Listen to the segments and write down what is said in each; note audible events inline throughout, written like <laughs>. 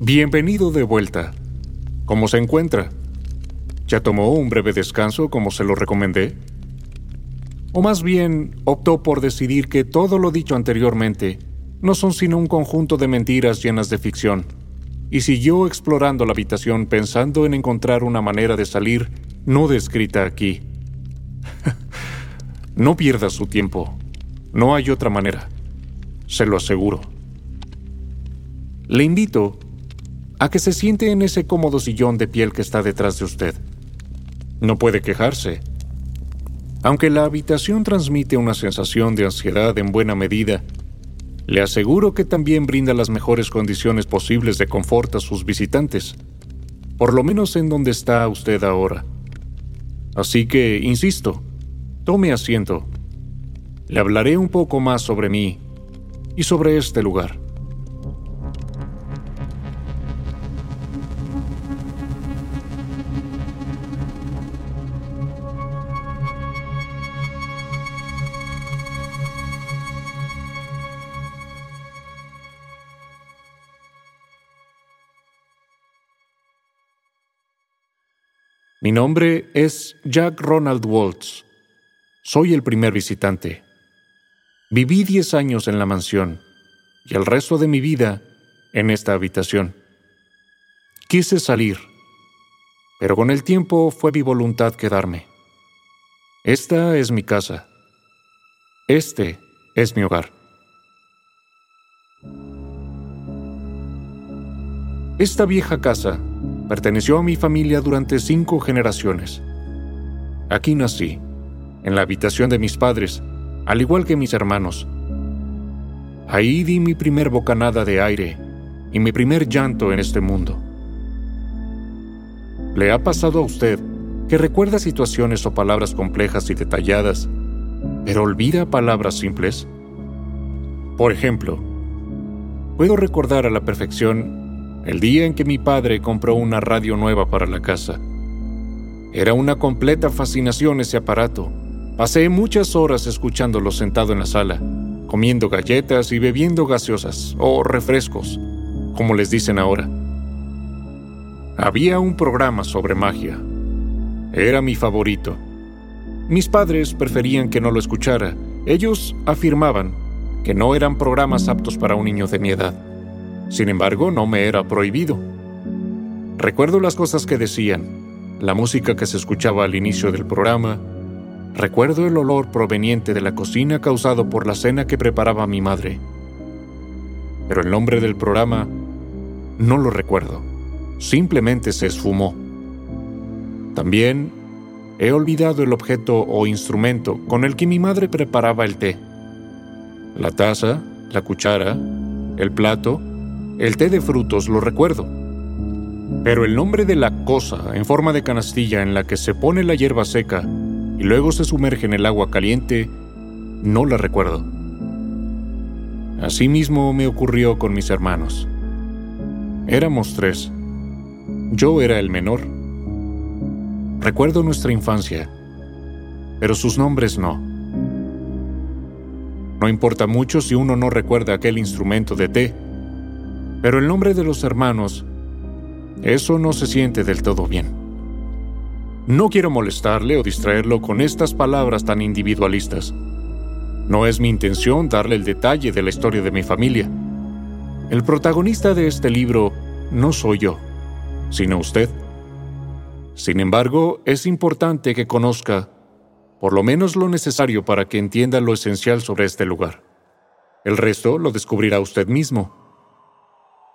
Bienvenido de vuelta. ¿Cómo se encuentra? ¿Ya tomó un breve descanso como se lo recomendé? ¿O más bien optó por decidir que todo lo dicho anteriormente no son sino un conjunto de mentiras llenas de ficción, y siguió explorando la habitación pensando en encontrar una manera de salir no descrita aquí? <laughs> no pierda su tiempo. No hay otra manera. Se lo aseguro. Le invito a que se siente en ese cómodo sillón de piel que está detrás de usted. No puede quejarse. Aunque la habitación transmite una sensación de ansiedad en buena medida, le aseguro que también brinda las mejores condiciones posibles de confort a sus visitantes, por lo menos en donde está usted ahora. Así que, insisto, tome asiento. Le hablaré un poco más sobre mí y sobre este lugar. Mi nombre es Jack Ronald Waltz. Soy el primer visitante. Viví diez años en la mansión y el resto de mi vida en esta habitación. Quise salir, pero con el tiempo fue mi voluntad quedarme. Esta es mi casa. Este es mi hogar. Esta vieja casa perteneció a mi familia durante cinco generaciones. Aquí nací, en la habitación de mis padres, al igual que mis hermanos. Ahí di mi primer bocanada de aire y mi primer llanto en este mundo. ¿Le ha pasado a usted que recuerda situaciones o palabras complejas y detalladas, pero olvida palabras simples? Por ejemplo, puedo recordar a la perfección el día en que mi padre compró una radio nueva para la casa. Era una completa fascinación ese aparato. Pasé muchas horas escuchándolo sentado en la sala, comiendo galletas y bebiendo gaseosas o refrescos, como les dicen ahora. Había un programa sobre magia. Era mi favorito. Mis padres preferían que no lo escuchara. Ellos afirmaban que no eran programas aptos para un niño de mi edad. Sin embargo, no me era prohibido. Recuerdo las cosas que decían, la música que se escuchaba al inicio del programa, recuerdo el olor proveniente de la cocina causado por la cena que preparaba mi madre. Pero el nombre del programa no lo recuerdo, simplemente se esfumó. También he olvidado el objeto o instrumento con el que mi madre preparaba el té. La taza, la cuchara, el plato el té de frutos lo recuerdo. Pero el nombre de la cosa en forma de canastilla en la que se pone la hierba seca y luego se sumerge en el agua caliente, no la recuerdo. Asimismo me ocurrió con mis hermanos. Éramos tres. Yo era el menor. Recuerdo nuestra infancia, pero sus nombres no. No importa mucho si uno no recuerda aquel instrumento de té pero el nombre de los hermanos, eso no se siente del todo bien. No quiero molestarle o distraerlo con estas palabras tan individualistas. No es mi intención darle el detalle de la historia de mi familia. El protagonista de este libro no soy yo, sino usted. Sin embargo, es importante que conozca por lo menos lo necesario para que entienda lo esencial sobre este lugar. El resto lo descubrirá usted mismo.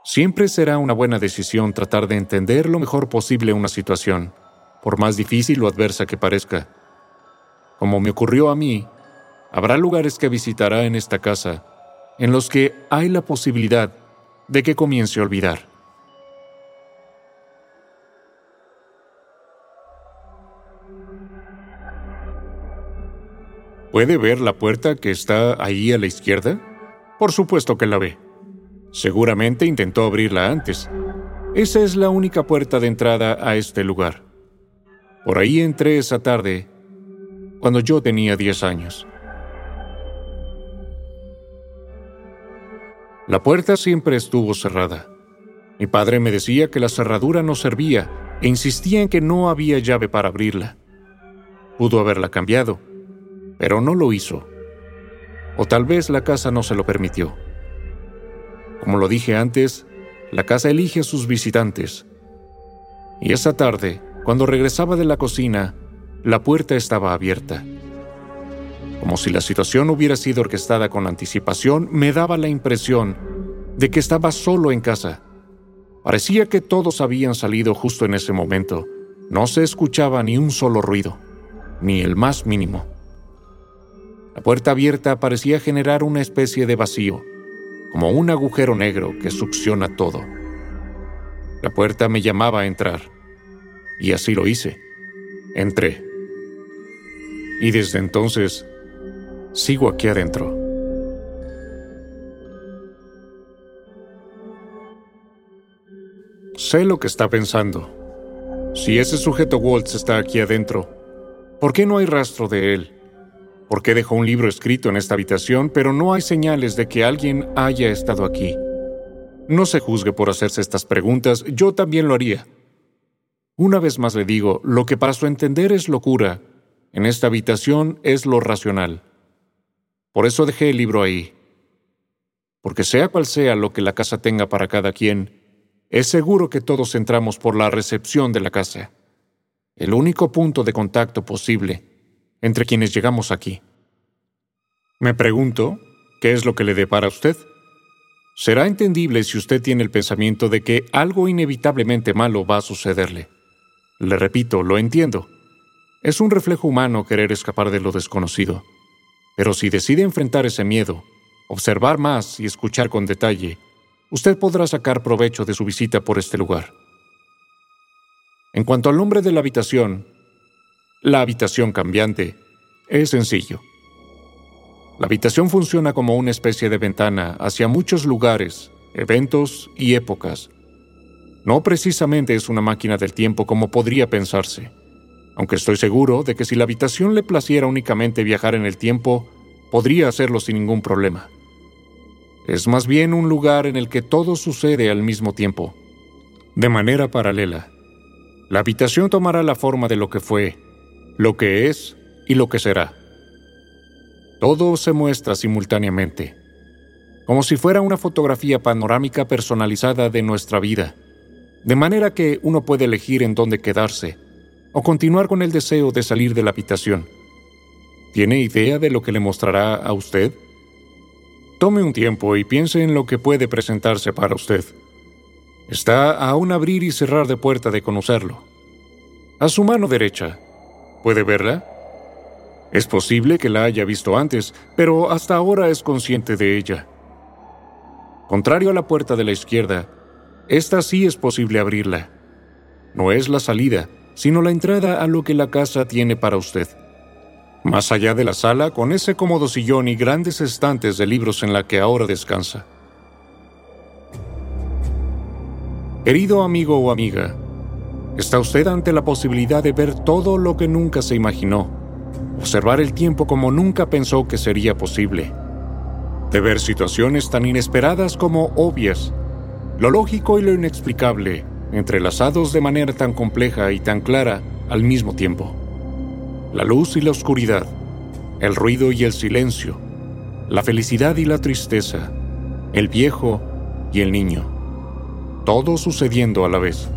Siempre será una buena decisión tratar de entender lo mejor posible una situación, por más difícil o adversa que parezca. Como me ocurrió a mí, habrá lugares que visitará en esta casa en los que hay la posibilidad de que comience a olvidar. ¿Puede ver la puerta que está ahí a la izquierda? Por supuesto que la ve. Seguramente intentó abrirla antes. Esa es la única puerta de entrada a este lugar. Por ahí entré esa tarde, cuando yo tenía 10 años. La puerta siempre estuvo cerrada. Mi padre me decía que la cerradura no servía e insistía en que no había llave para abrirla. Pudo haberla cambiado, pero no lo hizo. O tal vez la casa no se lo permitió. Como lo dije antes, la casa elige a sus visitantes. Y esa tarde, cuando regresaba de la cocina, la puerta estaba abierta. Como si la situación hubiera sido orquestada con anticipación, me daba la impresión de que estaba solo en casa. Parecía que todos habían salido justo en ese momento. No se escuchaba ni un solo ruido, ni el más mínimo. La puerta abierta parecía generar una especie de vacío, como un agujero negro que succiona todo. La puerta me llamaba a entrar, y así lo hice. Entré. Y desde entonces Sigo aquí adentro. Sé lo que está pensando. Si ese sujeto Waltz está aquí adentro, ¿por qué no hay rastro de él? ¿Por qué dejó un libro escrito en esta habitación, pero no hay señales de que alguien haya estado aquí? No se juzgue por hacerse estas preguntas, yo también lo haría. Una vez más le digo, lo que para su entender es locura, en esta habitación es lo racional. Por eso dejé el libro ahí. Porque sea cual sea lo que la casa tenga para cada quien, es seguro que todos entramos por la recepción de la casa, el único punto de contacto posible entre quienes llegamos aquí. Me pregunto, ¿qué es lo que le depara a usted? Será entendible si usted tiene el pensamiento de que algo inevitablemente malo va a sucederle. Le repito, lo entiendo. Es un reflejo humano querer escapar de lo desconocido. Pero si decide enfrentar ese miedo, observar más y escuchar con detalle, usted podrá sacar provecho de su visita por este lugar. En cuanto al nombre de la habitación, la habitación cambiante, es sencillo. La habitación funciona como una especie de ventana hacia muchos lugares, eventos y épocas. No precisamente es una máquina del tiempo como podría pensarse aunque estoy seguro de que si la habitación le placiera únicamente viajar en el tiempo, podría hacerlo sin ningún problema. Es más bien un lugar en el que todo sucede al mismo tiempo, de manera paralela. La habitación tomará la forma de lo que fue, lo que es y lo que será. Todo se muestra simultáneamente, como si fuera una fotografía panorámica personalizada de nuestra vida, de manera que uno puede elegir en dónde quedarse, o continuar con el deseo de salir de la habitación. ¿Tiene idea de lo que le mostrará a usted? Tome un tiempo y piense en lo que puede presentarse para usted. Está a un abrir y cerrar de puerta de conocerlo. A su mano derecha. ¿Puede verla? Es posible que la haya visto antes, pero hasta ahora es consciente de ella. Contrario a la puerta de la izquierda, esta sí es posible abrirla. No es la salida, sino la entrada a lo que la casa tiene para usted. Más allá de la sala, con ese cómodo sillón y grandes estantes de libros en la que ahora descansa. Querido amigo o amiga, está usted ante la posibilidad de ver todo lo que nunca se imaginó, observar el tiempo como nunca pensó que sería posible, de ver situaciones tan inesperadas como obvias, lo lógico y lo inexplicable, entrelazados de manera tan compleja y tan clara al mismo tiempo. La luz y la oscuridad, el ruido y el silencio, la felicidad y la tristeza, el viejo y el niño, todo sucediendo a la vez.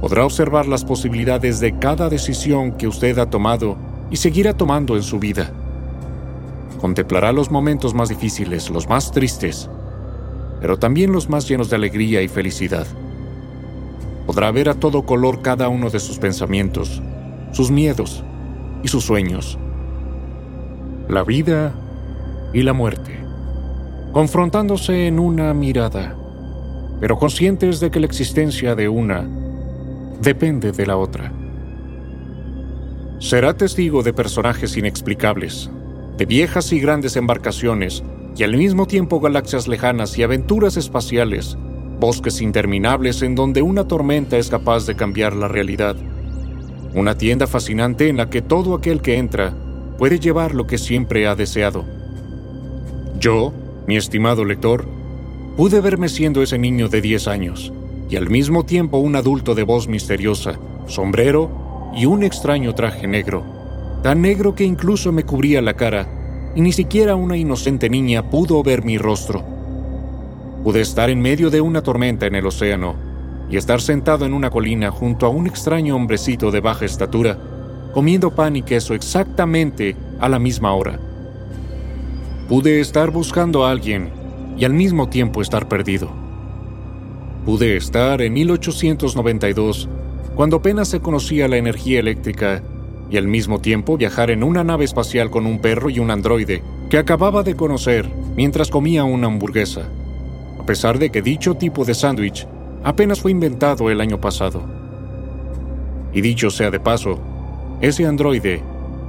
Podrá observar las posibilidades de cada decisión que usted ha tomado y seguirá tomando en su vida. Contemplará los momentos más difíciles, los más tristes, pero también los más llenos de alegría y felicidad podrá ver a todo color cada uno de sus pensamientos, sus miedos y sus sueños. La vida y la muerte, confrontándose en una mirada, pero conscientes de que la existencia de una depende de la otra. Será testigo de personajes inexplicables, de viejas y grandes embarcaciones y al mismo tiempo galaxias lejanas y aventuras espaciales bosques interminables en donde una tormenta es capaz de cambiar la realidad. Una tienda fascinante en la que todo aquel que entra puede llevar lo que siempre ha deseado. Yo, mi estimado lector, pude verme siendo ese niño de 10 años y al mismo tiempo un adulto de voz misteriosa, sombrero y un extraño traje negro, tan negro que incluso me cubría la cara y ni siquiera una inocente niña pudo ver mi rostro. Pude estar en medio de una tormenta en el océano y estar sentado en una colina junto a un extraño hombrecito de baja estatura, comiendo pan y queso exactamente a la misma hora. Pude estar buscando a alguien y al mismo tiempo estar perdido. Pude estar en 1892, cuando apenas se conocía la energía eléctrica, y al mismo tiempo viajar en una nave espacial con un perro y un androide que acababa de conocer mientras comía una hamburguesa a pesar de que dicho tipo de sándwich apenas fue inventado el año pasado. Y dicho sea de paso, ese androide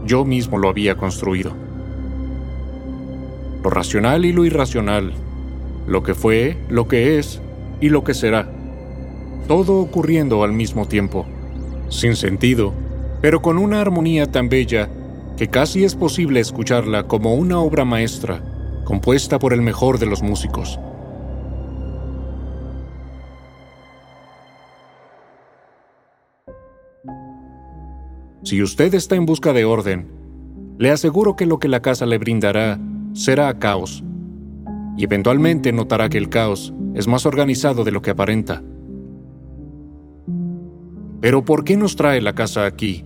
yo mismo lo había construido. Lo racional y lo irracional, lo que fue, lo que es y lo que será, todo ocurriendo al mismo tiempo, sin sentido, pero con una armonía tan bella que casi es posible escucharla como una obra maestra compuesta por el mejor de los músicos. Si usted está en busca de orden, le aseguro que lo que la casa le brindará será caos. Y eventualmente notará que el caos es más organizado de lo que aparenta. Pero ¿por qué nos trae la casa aquí?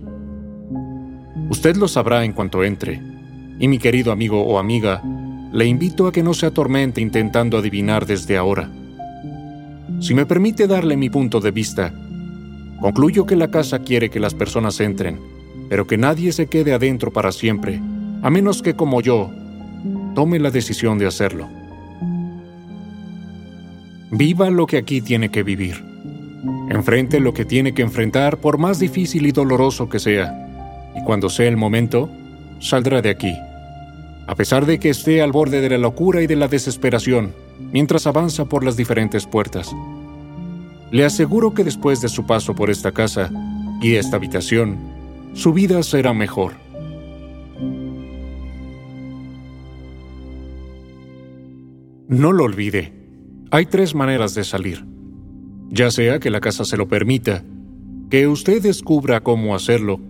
Usted lo sabrá en cuanto entre. Y mi querido amigo o amiga, le invito a que no se atormente intentando adivinar desde ahora. Si me permite darle mi punto de vista, Concluyo que la casa quiere que las personas entren, pero que nadie se quede adentro para siempre, a menos que como yo, tome la decisión de hacerlo. Viva lo que aquí tiene que vivir. Enfrente lo que tiene que enfrentar por más difícil y doloroso que sea. Y cuando sea el momento, saldrá de aquí. A pesar de que esté al borde de la locura y de la desesperación, mientras avanza por las diferentes puertas. Le aseguro que después de su paso por esta casa y esta habitación, su vida será mejor. No lo olvide, hay tres maneras de salir. Ya sea que la casa se lo permita, que usted descubra cómo hacerlo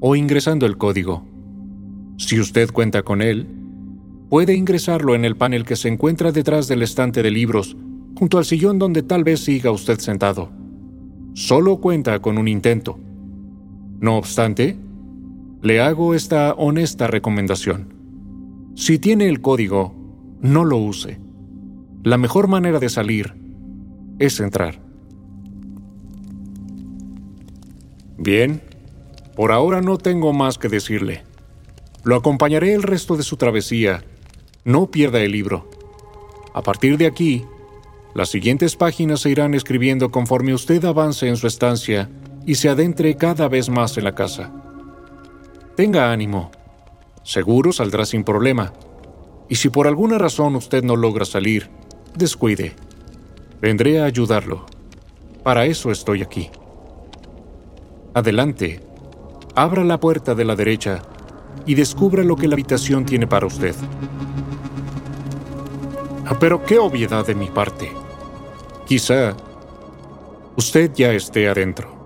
o ingresando el código. Si usted cuenta con él, puede ingresarlo en el panel que se encuentra detrás del estante de libros junto al sillón donde tal vez siga usted sentado. Solo cuenta con un intento. No obstante, le hago esta honesta recomendación. Si tiene el código, no lo use. La mejor manera de salir es entrar. Bien, por ahora no tengo más que decirle. Lo acompañaré el resto de su travesía. No pierda el libro. A partir de aquí, las siguientes páginas se irán escribiendo conforme usted avance en su estancia y se adentre cada vez más en la casa. Tenga ánimo. Seguro saldrá sin problema. Y si por alguna razón usted no logra salir, descuide. Vendré a ayudarlo. Para eso estoy aquí. Adelante. Abra la puerta de la derecha y descubra lo que la habitación tiene para usted. Ah, pero qué obviedad de mi parte. Quizá usted ya esté adentro.